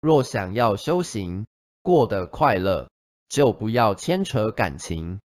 若想要修行过得快乐就不要牵扯感情。